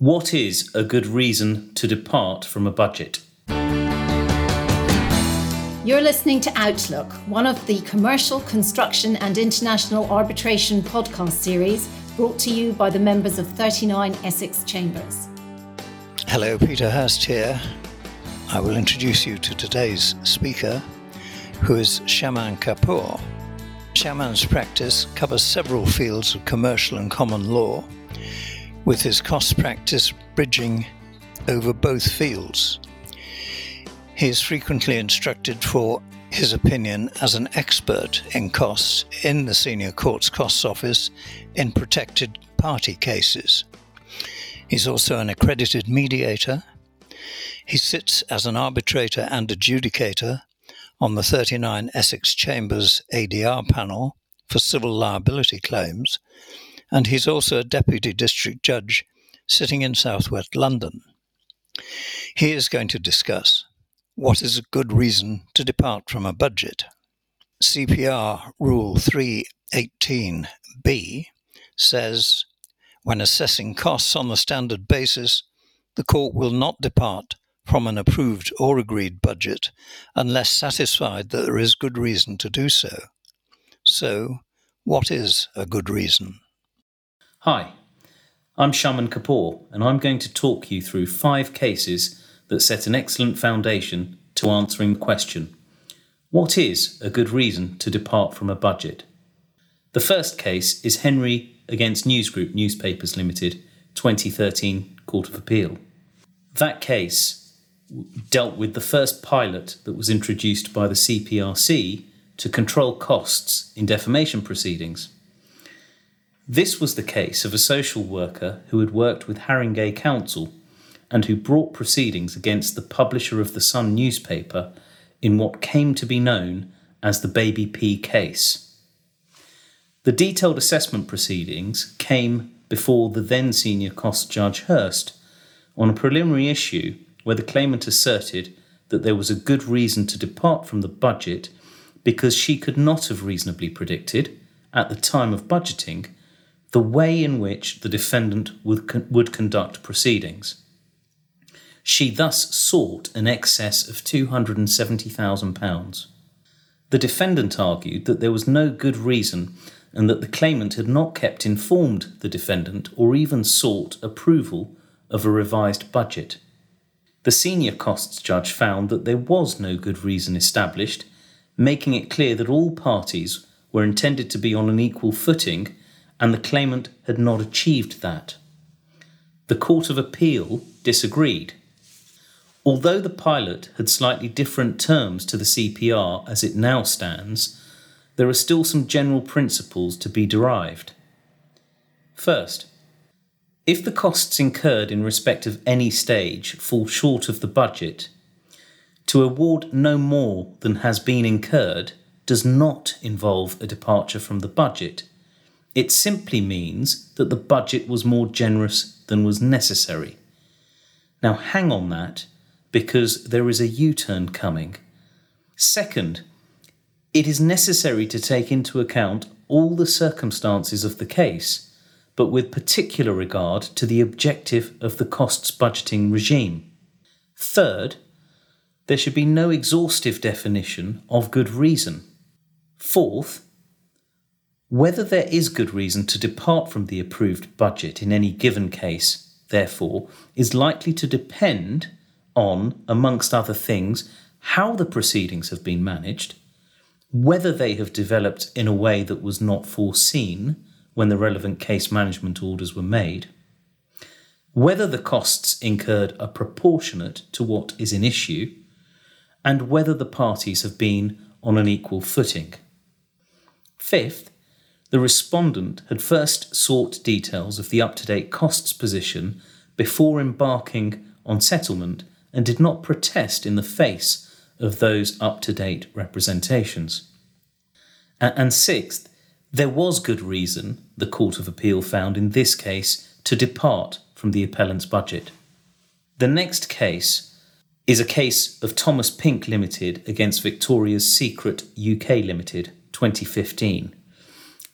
What is a good reason to depart from a budget? You're listening to Outlook, one of the commercial, construction, and international arbitration podcast series brought to you by the members of 39 Essex Chambers. Hello, Peter Hurst here. I will introduce you to today's speaker, who is Shaman Kapoor. Shaman's practice covers several fields of commercial and common law, with his cost practice bridging over both fields. He is frequently instructed for his opinion as an expert in costs in the Senior Courts Costs Office in protected party cases. He's also an accredited mediator. He sits as an arbitrator and adjudicator on the 39 Essex Chambers ADR panel for civil liability claims, and he's also a deputy district judge sitting in southwest London. He is going to discuss what is a good reason to depart from a budget? CPR Rule 318b says when assessing costs on the standard basis, the court will not depart from an approved or agreed budget unless satisfied that there is good reason to do so. So, what is a good reason? Hi, I'm Shaman Kapoor, and I'm going to talk you through five cases that set an excellent foundation to answering the question What is a good reason to depart from a budget? The first case is Henry against News Group Newspapers Limited, 2013 Court of Appeal. That case dealt with the first pilot that was introduced by the CPRC to control costs in defamation proceedings. This was the case of a social worker who had worked with Haringey Council and who brought proceedings against the publisher of the Sun newspaper in what came to be known as the Baby P case. The detailed assessment proceedings came before the then senior cost judge Hurst on a preliminary issue where the claimant asserted that there was a good reason to depart from the budget because she could not have reasonably predicted, at the time of budgeting, the way in which the defendant would, con- would conduct proceedings. She thus sought an excess of £270,000. The defendant argued that there was no good reason and that the claimant had not kept informed the defendant or even sought approval of a revised budget. The senior costs judge found that there was no good reason established, making it clear that all parties were intended to be on an equal footing and the claimant had not achieved that. The Court of Appeal disagreed Although the pilot had slightly different terms to the CPR as it now stands, there are still some general principles to be derived. First, if the costs incurred in respect of any stage fall short of the budget, to award no more than has been incurred does not involve a departure from the budget. It simply means that the budget was more generous than was necessary. Now, hang on that because there is a U turn coming. Second, it is necessary to take into account all the circumstances of the case, but with particular regard to the objective of the costs budgeting regime. Third, there should be no exhaustive definition of good reason. Fourth, whether there is good reason to depart from the approved budget in any given case, therefore, is likely to depend on, amongst other things, how the proceedings have been managed, whether they have developed in a way that was not foreseen when the relevant case management orders were made, whether the costs incurred are proportionate to what is in issue, and whether the parties have been on an equal footing. Fifth, the respondent had first sought details of the up to date costs position before embarking on settlement and did not protest in the face of those up to date representations. And sixth, there was good reason, the Court of Appeal found in this case, to depart from the appellant's budget. The next case is a case of Thomas Pink Limited against Victoria's Secret UK Limited, 2015.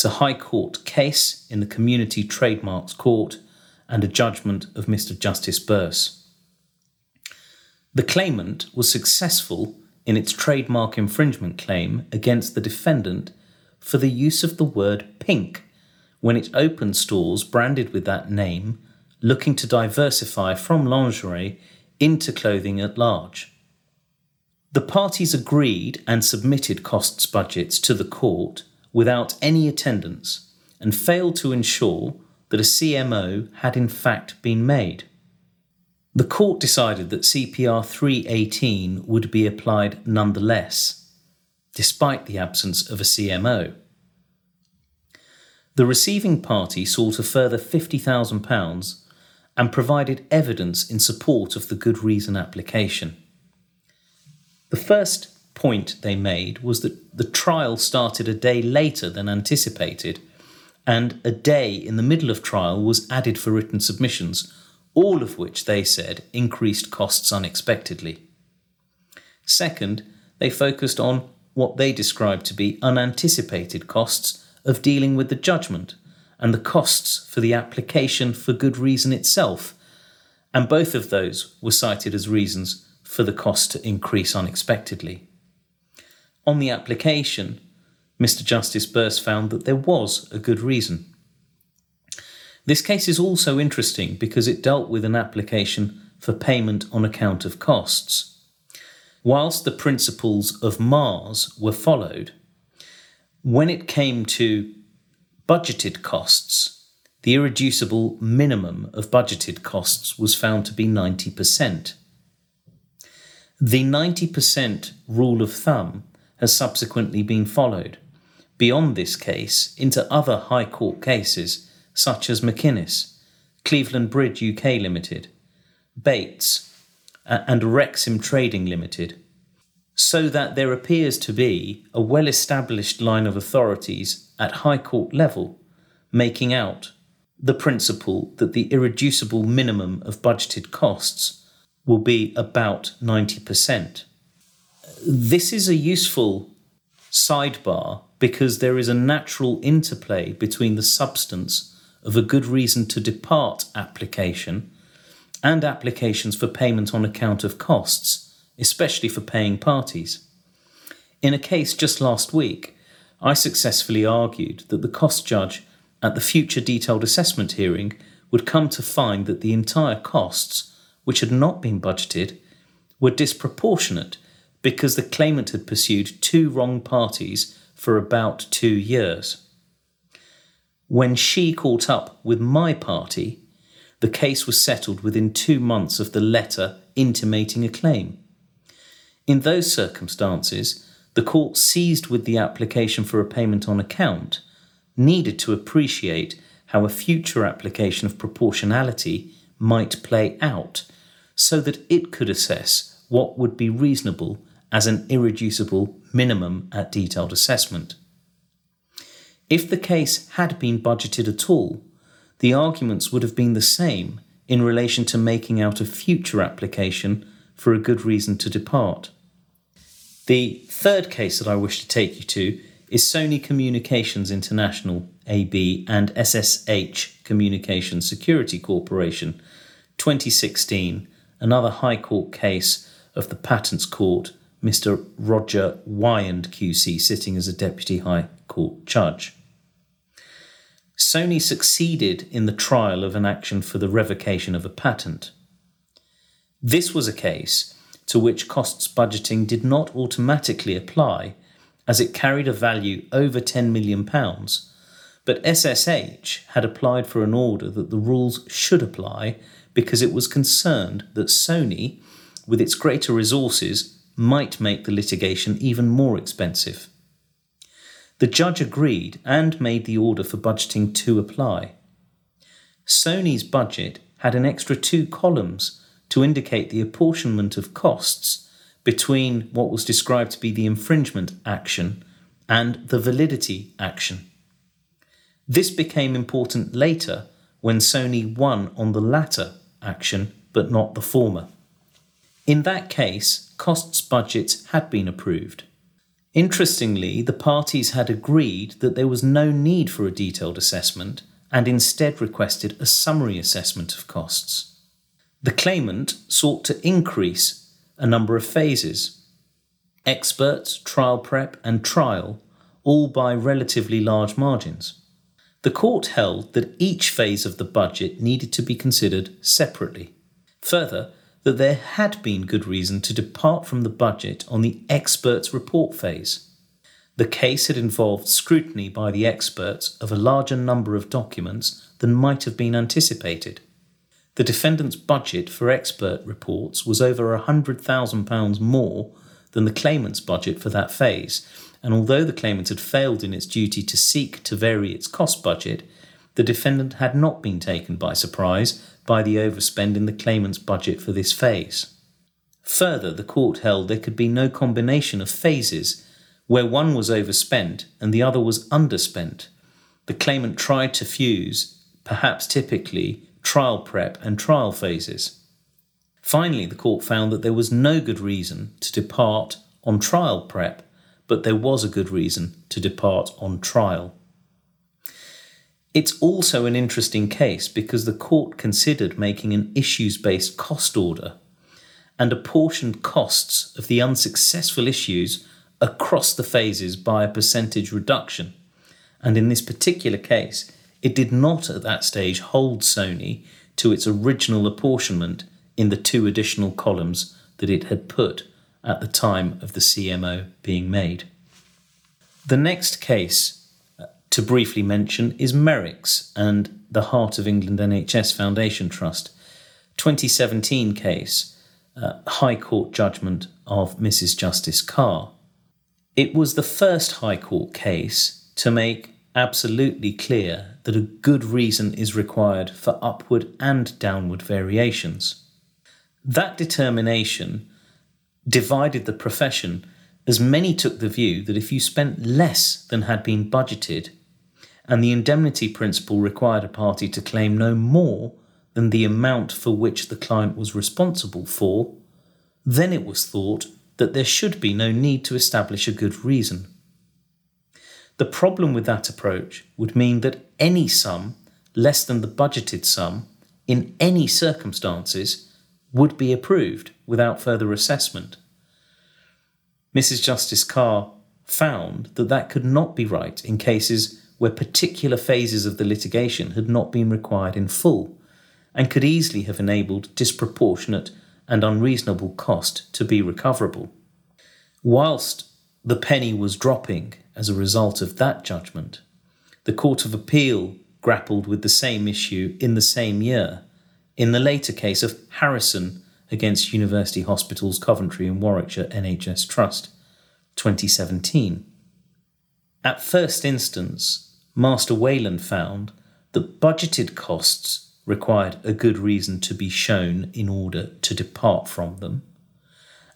It's a High Court case in the Community Trademarks Court and a judgment of Mr. Justice Birss. The claimant was successful in its trademark infringement claim against the defendant for the use of the word pink when it opened stores branded with that name, looking to diversify from lingerie into clothing at large. The parties agreed and submitted costs budgets to the court without any attendance and failed to ensure that a CMO had in fact been made. The court decided that CPR 318 would be applied nonetheless, despite the absence of a CMO. The receiving party sought a further £50,000 and provided evidence in support of the good reason application. The first point they made was that the trial started a day later than anticipated, and a day in the middle of trial was added for written submissions, all of which they said increased costs unexpectedly. Second, they focused on what they described to be unanticipated costs of dealing with the judgment and the costs for the application for good reason itself, and both of those were cited as reasons for the cost to increase unexpectedly. On the application, Mr. Justice Birss found that there was a good reason. This case is also interesting because it dealt with an application for payment on account of costs. Whilst the principles of Mars were followed, when it came to budgeted costs, the irreducible minimum of budgeted costs was found to be 90%. The 90% rule of thumb has subsequently been followed, beyond this case, into other High Court cases such as McInnes, Cleveland Bridge UK Limited, Bates, and Wrexham Trading Limited so that there appears to be a well established line of authorities at High Court level making out the principle that the irreducible minimum of budgeted costs will be about 90%. This is a useful sidebar because there is a natural interplay between the substance of a good reason to depart application and applications for payment on account of costs especially for paying parties. In a case just last week, I successfully argued that the cost judge at the future detailed assessment hearing would come to find that the entire costs, which had not been budgeted, were disproportionate because the claimant had pursued two wrong parties for about two years. When she caught up with my party, the case was settled within two months of the letter intimating a claim. In those circumstances, the court seized with the application for a payment on account needed to appreciate how a future application of proportionality might play out so that it could assess what would be reasonable as an irreducible minimum at detailed assessment. If the case had been budgeted at all, the arguments would have been the same in relation to making out a future application for a good reason to depart. The third case that I wish to take you to is Sony Communications International AB and SSH Communications Security Corporation 2016, another High Court case of the Patents Court, Mr. Roger Wyand QC sitting as a Deputy High Court Judge. Sony succeeded in the trial of an action for the revocation of a patent. This was a case to which costs budgeting did not automatically apply, as it carried a value over £10 million. But SSH had applied for an order that the rules should apply because it was concerned that Sony, with its greater resources, might make the litigation even more expensive. The judge agreed and made the order for budgeting to apply. Sony's budget had an extra two columns to indicate the apportionment of costs between what was described to be the infringement action and the validity action. This became important later when Sony won on the latter action but not the former. In that case, costs budgets had been approved. Interestingly, the parties had agreed that there was no need for a detailed assessment and instead requested a summary assessment of costs. The claimant sought to increase a number of phases experts, trial prep, and trial, all by relatively large margins. The court held that each phase of the budget needed to be considered separately. Further, that there had been good reason to depart from the budget on the experts' report phase. The case had involved scrutiny by the experts of a larger number of documents than might have been anticipated. The defendant's budget for expert reports was over £100,000 more than the claimant's budget for that phase, and although the claimant had failed in its duty to seek to vary its cost budget, the defendant had not been taken by surprise by the overspend in the claimant's budget for this phase. Further, the court held there could be no combination of phases where one was overspent and the other was underspent. The claimant tried to fuse, perhaps typically, trial prep and trial phases. Finally, the court found that there was no good reason to depart on trial prep, but there was a good reason to depart on trial. It's also an interesting case because the court considered making an issues based cost order and apportioned costs of the unsuccessful issues across the phases by a percentage reduction. And in this particular case, it did not at that stage hold Sony to its original apportionment in the two additional columns that it had put at the time of the CMO being made. The next case to briefly mention is Merrix and the Heart of England NHS Foundation Trust 2017 case, uh, High Court judgment of Mrs. Justice Carr. It was the first High Court case to make absolutely clear that a good reason is required for upward and downward variations. That determination divided the profession as many took the view that if you spent less than had been budgeted, and the indemnity principle required a party to claim no more than the amount for which the client was responsible for, then it was thought that there should be no need to establish a good reason. The problem with that approach would mean that any sum less than the budgeted sum in any circumstances would be approved without further assessment. Mrs. Justice Carr found that that could not be right in cases where particular phases of the litigation had not been required in full, and could easily have enabled disproportionate and unreasonable cost to be recoverable. Whilst the penny was dropping as a result of that judgment, the Court of Appeal grappled with the same issue in the same year, in the later case of Harrison against University Hospitals Coventry and Warwickshire NHS Trust, 2017. At first instance, Master Wayland found that budgeted costs required a good reason to be shown in order to depart from them,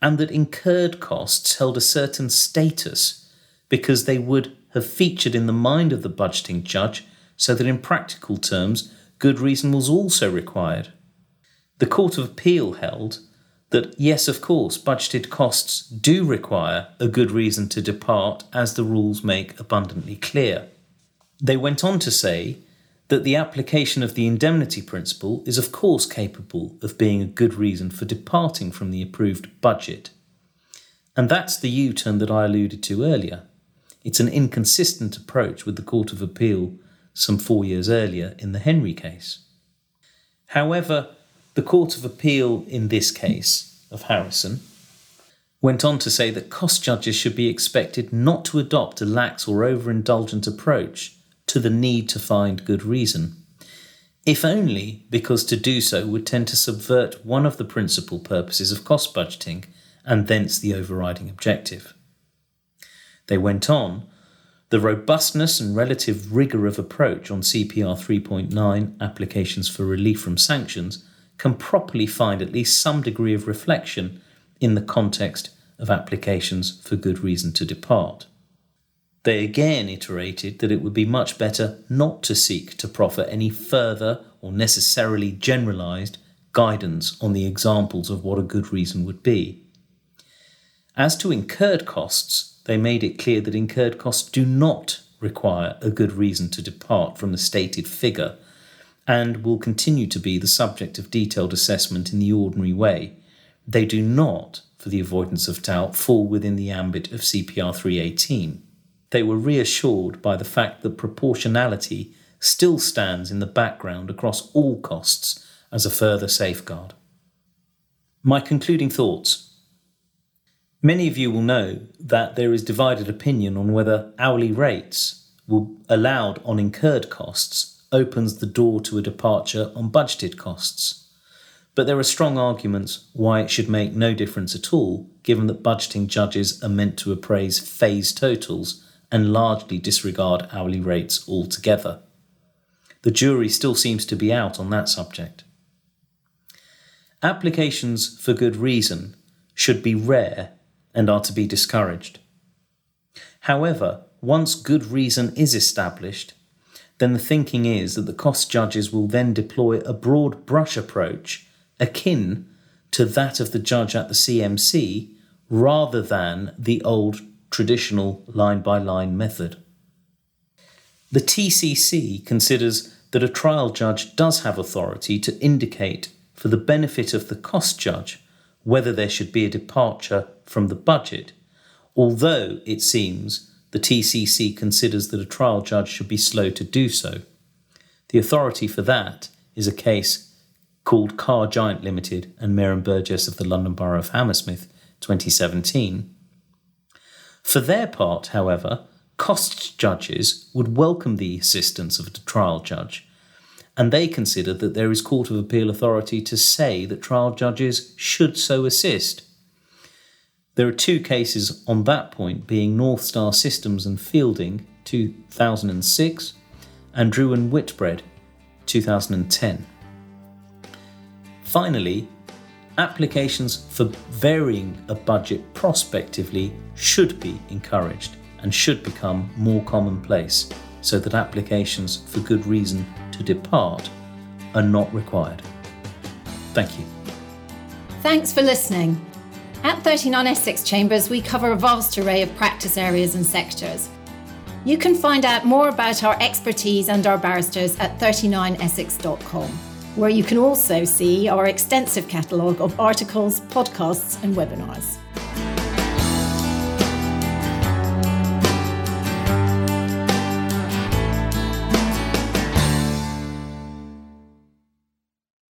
and that incurred costs held a certain status because they would have featured in the mind of the budgeting judge, so that in practical terms, good reason was also required. The Court of Appeal held that yes, of course, budgeted costs do require a good reason to depart, as the rules make abundantly clear. They went on to say that the application of the indemnity principle is, of course, capable of being a good reason for departing from the approved budget. And that's the U turn that I alluded to earlier. It's an inconsistent approach with the Court of Appeal some four years earlier in the Henry case. However, the Court of Appeal in this case of Harrison went on to say that cost judges should be expected not to adopt a lax or overindulgent approach to the need to find good reason, if only because to do so would tend to subvert one of the principal purposes of cost budgeting and thence the overriding objective. They went on the robustness and relative rigour of approach on CPR 3.9 applications for relief from sanctions can properly find at least some degree of reflection in the context of applications for good reason to depart. They again iterated that it would be much better not to seek to proffer any further or necessarily generalised guidance on the examples of what a good reason would be. As to incurred costs, they made it clear that incurred costs do not require a good reason to depart from the stated figure and will continue to be the subject of detailed assessment in the ordinary way. They do not, for the avoidance of doubt, fall within the ambit of CPR 318. They were reassured by the fact that proportionality still stands in the background across all costs as a further safeguard. My concluding thoughts. Many of you will know that there is divided opinion on whether hourly rates will allowed on incurred costs opens the door to a departure on budgeted costs. But there are strong arguments why it should make no difference at all, given that budgeting judges are meant to appraise phase totals and largely disregard hourly rates altogether. The jury still seems to be out on that subject. Applications for good reason should be rare and are to be discouraged. However, once good reason is established, then the thinking is that the cost judges will then deploy a broad brush approach akin to that of the judge at the CMC rather than the old traditional line by line method. The TCC considers that a trial judge does have authority to indicate, for the benefit of the cost judge, whether there should be a departure from the budget, although it seems the TCC considers that a trial judge should be slow to do so. The authority for that is a case called Car Giant Limited and Mehran Burgess of the London Borough of Hammersmith, 2017. For their part, however, cost judges would welcome the assistance of a trial judge, and they consider that there is Court of Appeal authority to say that trial judges should so assist. There are two cases on that point, being North Star Systems and Fielding, 2006, and Drew and Whitbread, 2010. Finally, applications for varying a budget prospectively should be encouraged and should become more commonplace so that applications for good reason to depart are not required. Thank you. Thanks for listening. At 39 Essex Chambers, we cover a vast array of practice areas and sectors. You can find out more about our expertise and our barristers at 39essex.com, where you can also see our extensive catalogue of articles, podcasts, and webinars.